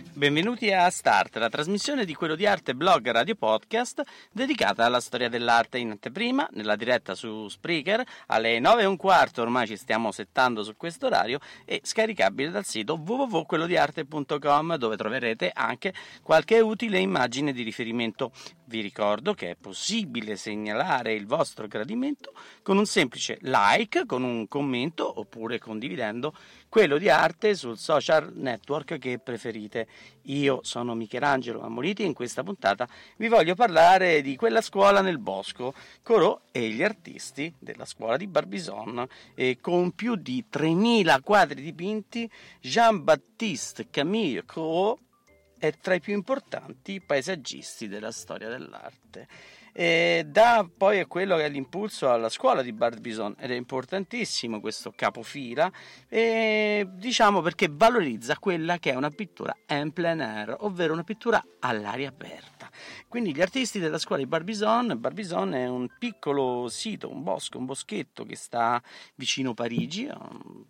Benvenuti a Start, la trasmissione di quello di arte blog radio podcast dedicata alla storia dell'arte in anteprima, nella diretta su Spreaker alle 9 e un quarto, ormai ci stiamo settando su questo orario e scaricabile dal sito www.quellodiarte.com dove troverete anche qualche utile immagine di riferimento. Vi ricordo che è possibile segnalare il vostro gradimento con un semplice like, con un commento oppure condividendo quello di arte sul social network che preferite. Io sono Michelangelo Ammoliti e in questa puntata vi voglio parlare di quella scuola nel bosco, Corot e gli artisti della scuola di Barbizon. E con più di 3000 quadri dipinti, Jean-Baptiste Camille Corot è tra i più importanti paesaggisti della storia dell'arte e dà poi quello che è l'impulso alla scuola di Barbizon ed è importantissimo questo capofila e diciamo perché valorizza quella che è una pittura en plein air ovvero una pittura all'aria aperta quindi gli artisti della scuola di Barbizon Barbizon è un piccolo sito un bosco un boschetto che sta vicino Parigi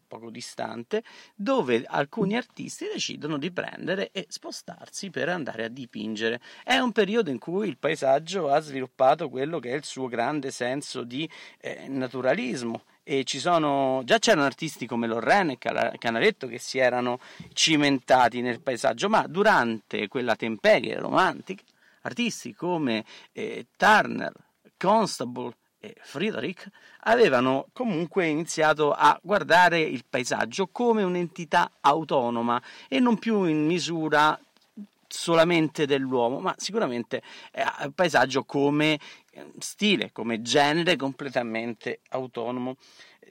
poco distante dove alcuni artisti decidono di prendere e spostarsi per andare a dipingere. È un periodo in cui il paesaggio ha sviluppato quello che è il suo grande senso di eh, naturalismo. E ci sono già c'erano artisti come Lorraine e Canaletto che si erano cimentati nel paesaggio, ma durante quella temperie romantica artisti come eh, Turner, Constable e Friedrich avevano comunque iniziato a guardare il paesaggio come un'entità autonoma e non più in misura solamente dell'uomo, ma sicuramente è un paesaggio come eh, stile, come genere completamente autonomo.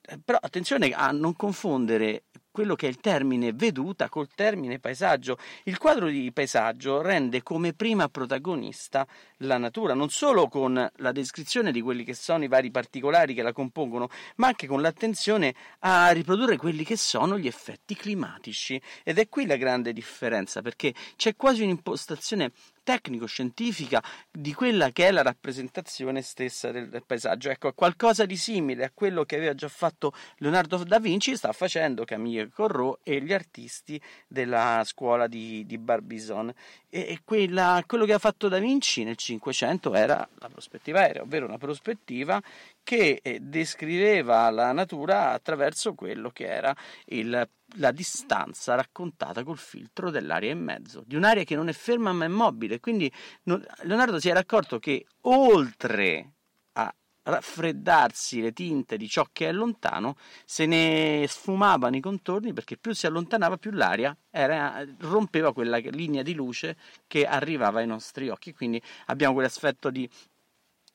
Eh, però attenzione a non confondere quello che è il termine veduta col termine paesaggio. Il quadro di paesaggio rende come prima protagonista la natura, non solo con la descrizione di quelli che sono i vari particolari che la compongono, ma anche con l'attenzione a riprodurre quelli che sono gli effetti climatici. Ed è qui la grande differenza, perché c'è quasi un'impostazione tecnico-scientifica di quella che è la rappresentazione stessa del, del, paesaggio. Ecco, qualcosa di simile a quello che aveva già fatto Leonardo da Vinci sta facendo Camille Corot e gli artisti della scuola di, di Barbizon. E, quella, quello che ha fatto da Vinci nel Cinquecento era la prospettiva aerea, ovvero una prospettiva che eh, descriveva la natura attraverso quello che era il, la distanza raccontata col filtro dell'aria in mezzo, di un'aria che non è ferma ma è mobile. Quindi Leonardo si era accorto che oltre a raffreddarsi le tinte di ciò che è lontano, se ne sfumavano i contorni perché più si allontanava più l'aria era, rompeva quella linea di luce che arrivava ai nostri occhi. Quindi abbiamo quell'aspetto di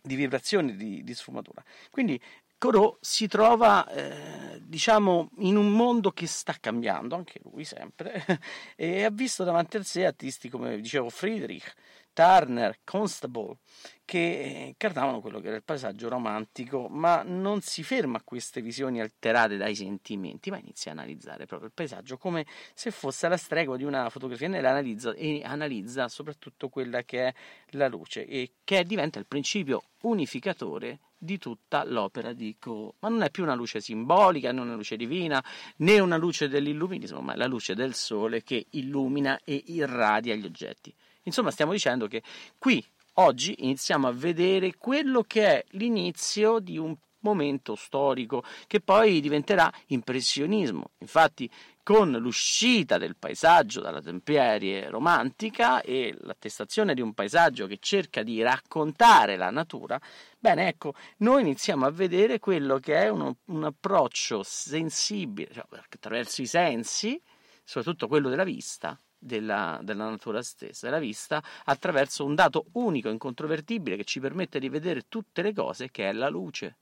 di vibrazione di, di sfumatura. Quindi Corot si trova, eh, diciamo, in un mondo che sta cambiando, anche lui sempre, e ha visto davanti a sé artisti come dicevo Friedrich, Turner, Constable, che incarnavano quello che era il paesaggio romantico, ma non si ferma a queste visioni alterate dai sentimenti, ma inizia a analizzare proprio il paesaggio come se fosse la stregua di una fotografia analizza, e analizza soprattutto quella che è la luce e che diventa il principio unificatore di tutta l'opera di Co. Ma non è più una luce simbolica, né una luce divina, né una luce dell'illuminismo, ma è la luce del sole che illumina e irradia gli oggetti. Insomma, stiamo dicendo che qui oggi iniziamo a vedere quello che è l'inizio di un momento storico che poi diventerà impressionismo. Infatti, con l'uscita del paesaggio dalla temperie romantica e l'attestazione di un paesaggio che cerca di raccontare la natura, bene, ecco, noi iniziamo a vedere quello che è uno, un approccio sensibile, cioè, attraverso i sensi, soprattutto quello della vista, della, della, natura stessa, la vista attraverso un dato unico, incontrovertibile, che ci permette di vedere tutte le cose, che è la luce.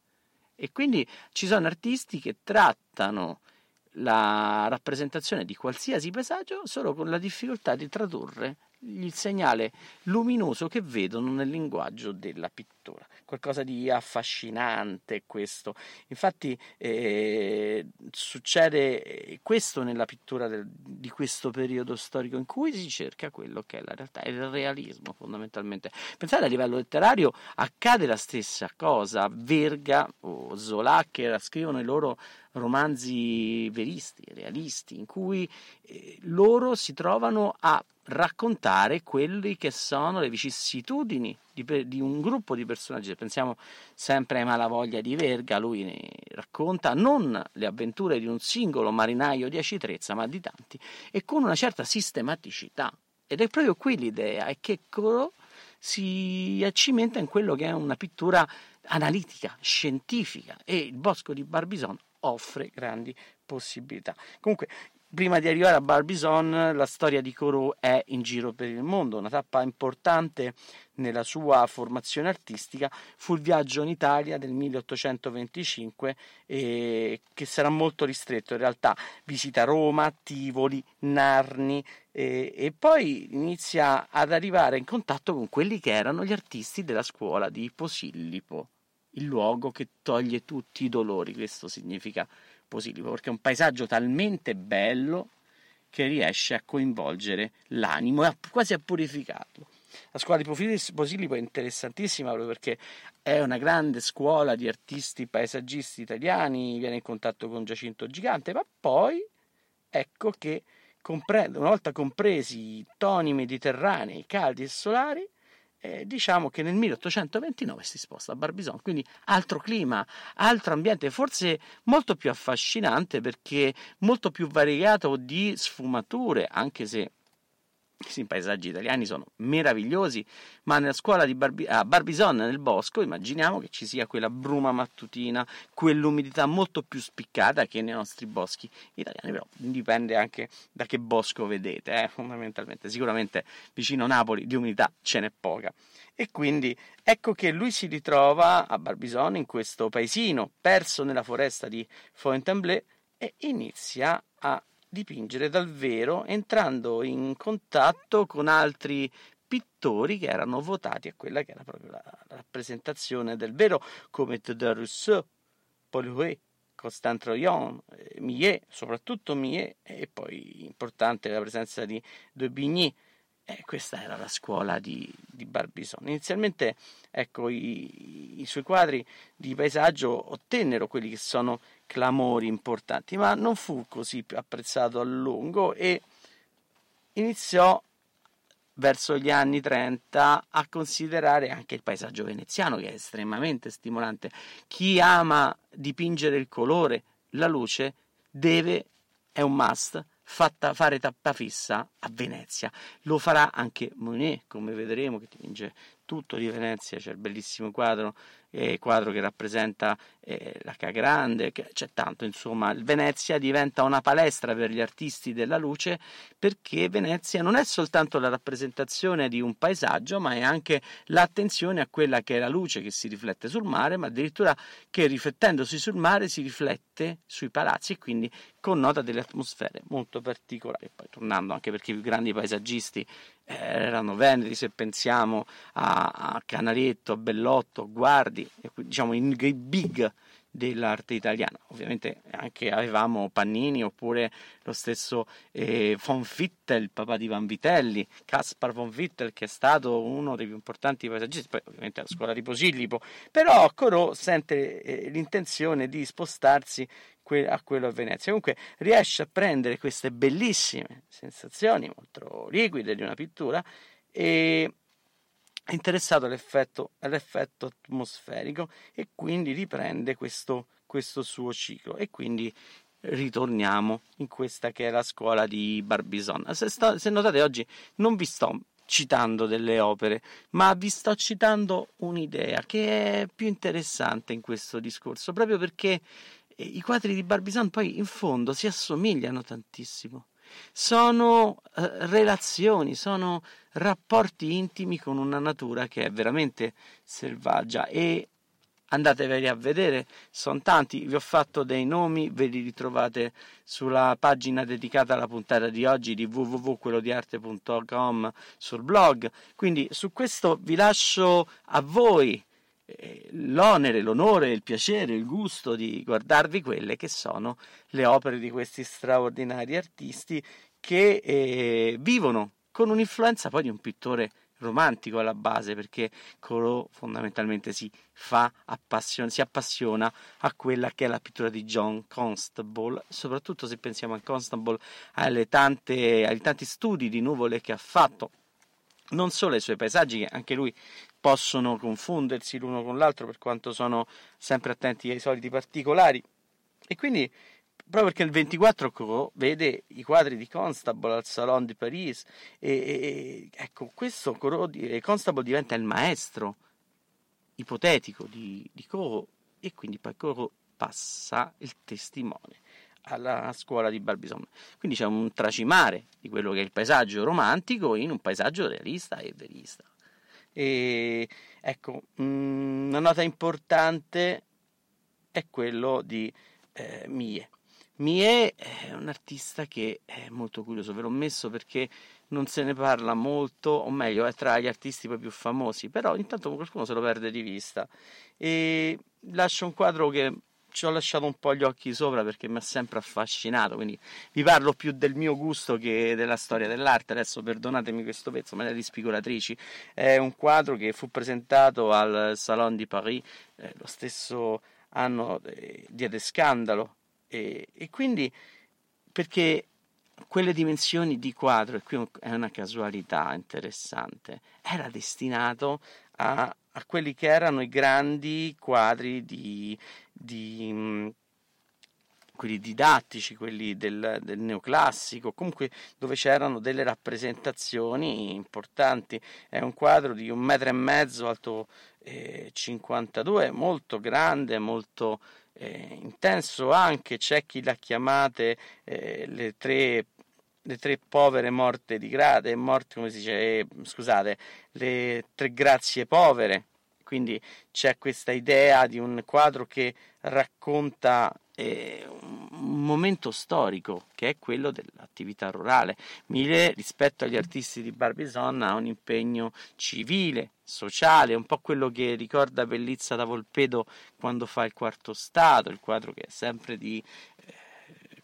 E quindi ci sono artisti che trattano la rappresentazione di qualsiasi paesaggio solo con la difficoltà di tradurre il segnale luminoso che vedono nel linguaggio della pittura. Qualcosa di affascinante questo. Infatti eh, succede questo nella pittura del, di questo periodo storico in cui si cerca quello che è la realtà, il realismo fondamentalmente. Pensate a livello letterario accade la stessa cosa. Verga o Zola che scrivono i loro romanzi veristi, realisti, in cui eh, loro si trovano a raccontare quelli che sono le vicissitudini di, di, un gruppo di personaggi. Pensiamo sempre ai Malavoglia di Verga, lui racconta non le avventure di un singolo marinaio di Acitrezza, ma di tanti, e con una certa sistematicità. Ed è proprio qui l'idea, è che Coro si accimenta in quello che è una pittura analitica, scientifica, e il Bosco di Barbizon offre grandi possibilità. Comunque, Prima di arrivare a Barbizon, la storia di Corot è in giro per il mondo. Una tappa importante nella sua formazione artistica fu il viaggio in Italia del 1825, eh, che sarà molto ristretto. In realtà visita Roma, Tivoli, Narni eh, e poi inizia ad arrivare in contatto con quelli che erano gli artisti della scuola di Posillipo, il luogo che toglie tutti i dolori. Questo significa Posillipo, perché è un paesaggio talmente bello che riesce a coinvolgere l'animo e quasi a purificarlo. La scuola di Posillipo è interessantissima proprio perché è una grande scuola di artisti paesaggisti italiani, viene in contatto con Giacinto Gigante, ma poi ecco che una volta compresi i toni mediterranei caldi e solari, eh, diciamo che nel 1829 si sposta a Barbizon, quindi altro clima, altro ambiente, forse molto più affascinante perché molto più variegato di sfumature, anche se i paesaggi italiani sono meravigliosi, ma nella scuola di Barbi- a Barbizon nel bosco immaginiamo che ci sia quella bruma mattutina, quell'umidità molto più spiccata che nei nostri boschi italiani, però dipende anche da che bosco vedete, eh, fondamentalmente. Sicuramente vicino Napoli di umidità ce n'è poca. E quindi ecco che lui si ritrova a Barbizon, in questo paesino perso nella foresta di Fontainebleau, e inizia a dipingere dal vero entrando in contatto con altri pittori che erano votati a quella che era proprio la, rappresentazione del vero come Theodore Rousseau, Paul Huet, Constant Troyon, eh, Millet, soprattutto Millet e poi importante la presenza di De Bigny eh, questa era la scuola di, di Barbizon. Inizialmente ecco, i, i, suoi quadri di paesaggio ottennero quelli che sono clamori importanti, ma non fu così apprezzato a lungo e iniziò verso gli anni 30 a considerare anche il paesaggio veneziano che è estremamente stimolante. Chi ama dipingere il colore, la luce, deve, è un must, fatta fare tappa fissa a Venezia. Lo farà anche Monet, come vedremo, che dipinge tutto di Venezia, c'è il bellissimo quadro, eh, quadro che rappresenta eh, la Ca Grande, c'è tanto, insomma, Venezia diventa una palestra per gli artisti della luce perché Venezia non è soltanto la rappresentazione di un paesaggio, ma è anche l'attenzione a quella che è la luce che si riflette sul mare, ma addirittura che riflettendosi sul mare si riflette sui palazzi e quindi connota delle atmosfere molto particolari. Poi tornando anche perché i più grandi paesaggisti erano veneti, se pensiamo a, a Canaletto, a Bellotto, a Guardi, diciamo i big dell'arte italiana. Ovviamente anche avevamo Pannini oppure lo stesso eh, von Vittel, papà di Van Vitelli, Caspar von Vittel che è stato uno dei più importanti paesaggisti, poi ovviamente la scuola di Posillipo, però Corot sente eh, l'intenzione di spostarsi a quello a Venezia. Comunque riesce a prendere queste bellissime sensazioni molto liquide di una pittura e è interessato all'effetto, all'effetto atmosferico e quindi riprende questo, questo suo ciclo e quindi ritorniamo in questa che è la scuola di Barbizon. Se, sto, se notate oggi non vi sto citando delle opere, ma vi sto citando un'idea che è più interessante in questo discorso, proprio perché i quadri di Barbizon poi in fondo si assomigliano tantissimo. Sono eh, relazioni, sono rapporti intimi con una natura che è veramente selvaggia. E andatevi a vedere, sono tanti, vi ho fatto dei nomi, ve li ritrovate sulla pagina dedicata alla puntata di oggi di www.quellodiarte.com sul blog, quindi su questo vi lascio a voi l'onere, l'onore, il piacere, il gusto di guardarvi quelle che sono le opere di questi straordinari artisti che eh, vivono con un'influenza poi di un pittore romantico alla base perché Corot fondamentalmente si fa appassiona, si appassiona a quella che è la pittura di John Constable soprattutto se pensiamo a Constable alle tante, ai tanti studi di nuvole che ha fatto non solo ai suoi paesaggi che anche lui possono confondersi l'uno con l'altro per quanto sono sempre attenti ai soliti particolari. E quindi proprio perché il 24 Co vede i quadri di Constable al Salon di Paris e, e ecco questo Corot, Constable diventa il maestro ipotetico di, di Corot e quindi poi Corot passa il testimone alla scuola di Barbizon. Quindi c'è un tracimare di quello che è il paesaggio romantico in un paesaggio realista e verista. E ecco, mm, una nota importante è quello di eh, Mie. Mie è un artista che è molto curioso, ve l'ho messo perché non se ne parla molto, o meglio, è tra gli artisti poi più famosi, però intanto qualcuno se lo perde di vista. E lascio un quadro che ci ho lasciato un po' gli occhi sopra perché mi ha sempre affascinato, quindi vi parlo più del mio gusto che della storia dell'arte. Adesso perdonatemi questo pezzo, ma è di spigolatrici. È un quadro che fu presentato al Salon di Paris eh, lo stesso anno di Ede Scandalo e, e quindi perché quelle dimensioni di quadro, e qui è una casualità interessante, era destinato a, a quelli che erano i grandi quadri di, di mm, quelli didattici, quelli del, del, neoclassico, comunque dove c'erano delle rappresentazioni importanti. È un quadro di un metro e mezzo, alto eh, 52, molto grande, molto eh, intenso anche, c'è chi l'ha chiamate eh, le, tre, le tre povere morte di grade, morte come si dice, eh, scusate, le tre grazie povere, quindi c'è questa idea di un quadro che racconta eh, un momento storico che è quello dell'attività rurale. Mille rispetto agli artisti di Barbizon ha un impegno civile, sociale, un po' quello che ricorda Bellizza da Volpedo quando fa il quarto stato, il quadro che è sempre di eh,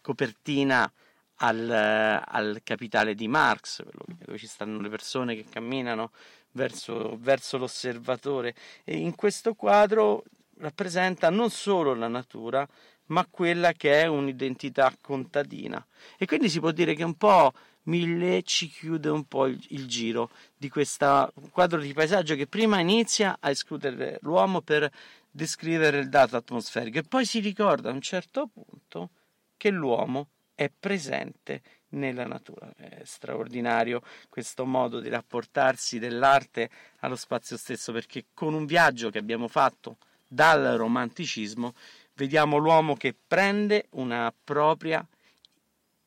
copertina al, al, capitale di Marx, dove ci stanno le persone che camminano verso, verso l'osservatore e in questo quadro rappresenta non solo la natura, ma quella che è un'identità contadina. E quindi si può dire che un po' Millet ci chiude un po' il, il giro di questo quadro di paesaggio che prima inizia a escludere l'uomo per descrivere il dato atmosferico e poi si ricorda a un certo punto che l'uomo è presente nella natura. È straordinario questo modo di rapportarsi dell'arte allo spazio stesso perché con un viaggio che abbiamo fatto dal romanticismo vediamo l'uomo che prende una propria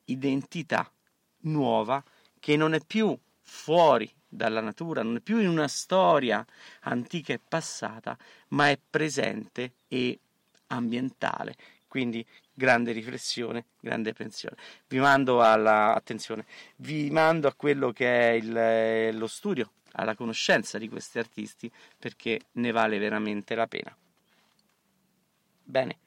identità nuova che non è più fuori dalla natura, non è più in una storia antica e passata, ma è presente e ambientale. Quindi grande riflessione, grande pensione. Vi mando alla attenzione, vi mando a quello che è il, lo studio, alla conoscenza di questi artisti perché ne vale veramente la pena. Bene,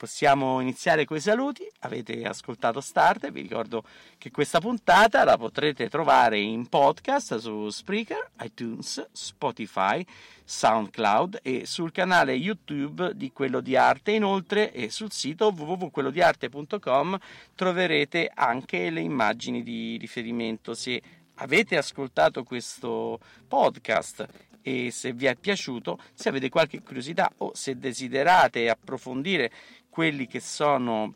possiamo iniziare con i saluti. Avete ascoltato Start, vi ricordo che questa puntata la potrete trovare in podcast su Spreaker, iTunes, Spotify, SoundCloud e sul canale YouTube di Quello di Arte. Inoltre sul sito www.quellodiarte.com troverete anche le immagini di riferimento. Se avete ascoltato questo podcast e se vi è piaciuto, se avete qualche curiosità o se desiderate approfondire quelli che sono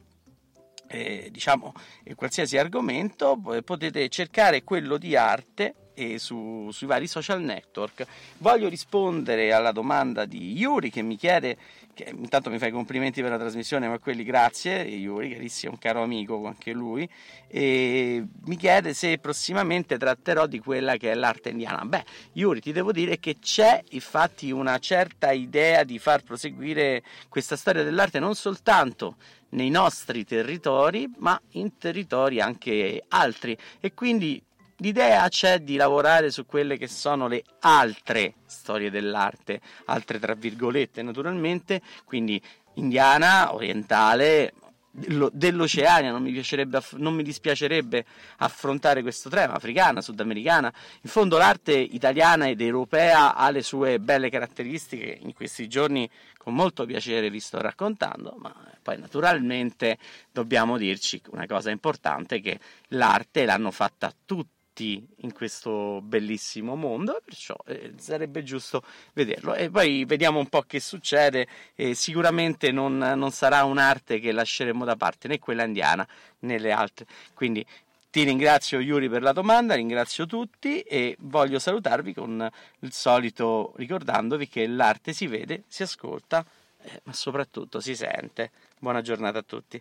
eh, diciamo eh, qualsiasi argomento potete cercare quello di arte e su, sui vari social network. Voglio rispondere alla domanda di Yuri che mi chiede, che intanto mi fa i complimenti per la trasmissione, ma quelli grazie, Yuri, carissimo, un caro amico anche lui, e mi chiede se prossimamente tratterò di quella che è l'arte indiana. Beh, Yuri, ti devo dire che c'è infatti una certa idea di far proseguire questa storia dell'arte non soltanto nei nostri territori, ma in territori anche altri e quindi L'idea c'è di lavorare su quelle che sono le altre storie dell'arte, altre tra virgolette naturalmente, quindi indiana, orientale, dell'Oceania, non mi, non mi, dispiacerebbe affrontare questo tema, africana, sudamericana. In fondo l'arte italiana ed europea ha le sue belle caratteristiche, in questi giorni con molto piacere vi sto raccontando, ma poi naturalmente dobbiamo dirci una cosa importante, che l'arte l'hanno fatta tutti tutti in questo bellissimo mondo, perciò eh, sarebbe giusto vederlo. E poi vediamo un po' che succede. Eh, sicuramente non, non sarà un'arte che lasceremo da parte, né quella indiana né le altre. Quindi ti ringrazio Yuri per la domanda, ringrazio tutti e voglio salutarvi con il solito ricordandovi che l'arte si vede, si ascolta, eh, ma soprattutto si sente. Buona giornata a tutti.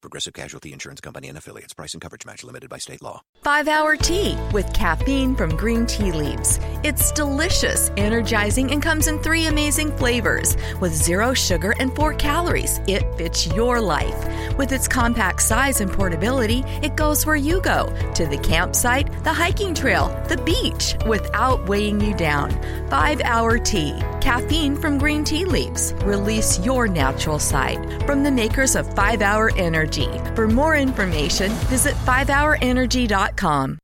Progressive Casualty Insurance Company and affiliates. Price and coverage match limited by state law. Five hour tea with caffeine from green tea leaves. It's delicious, energizing, and comes in three amazing flavors with zero sugar and four calories. It fits your life. With its compact size and portability, it goes where you go to the campsite, the hiking trail, the beach without weighing you down. Five hour tea. Caffeine from green tea leaves. Release your natural side from the makers of Five Hour Energy. For more information, visit 5hourenergy.com.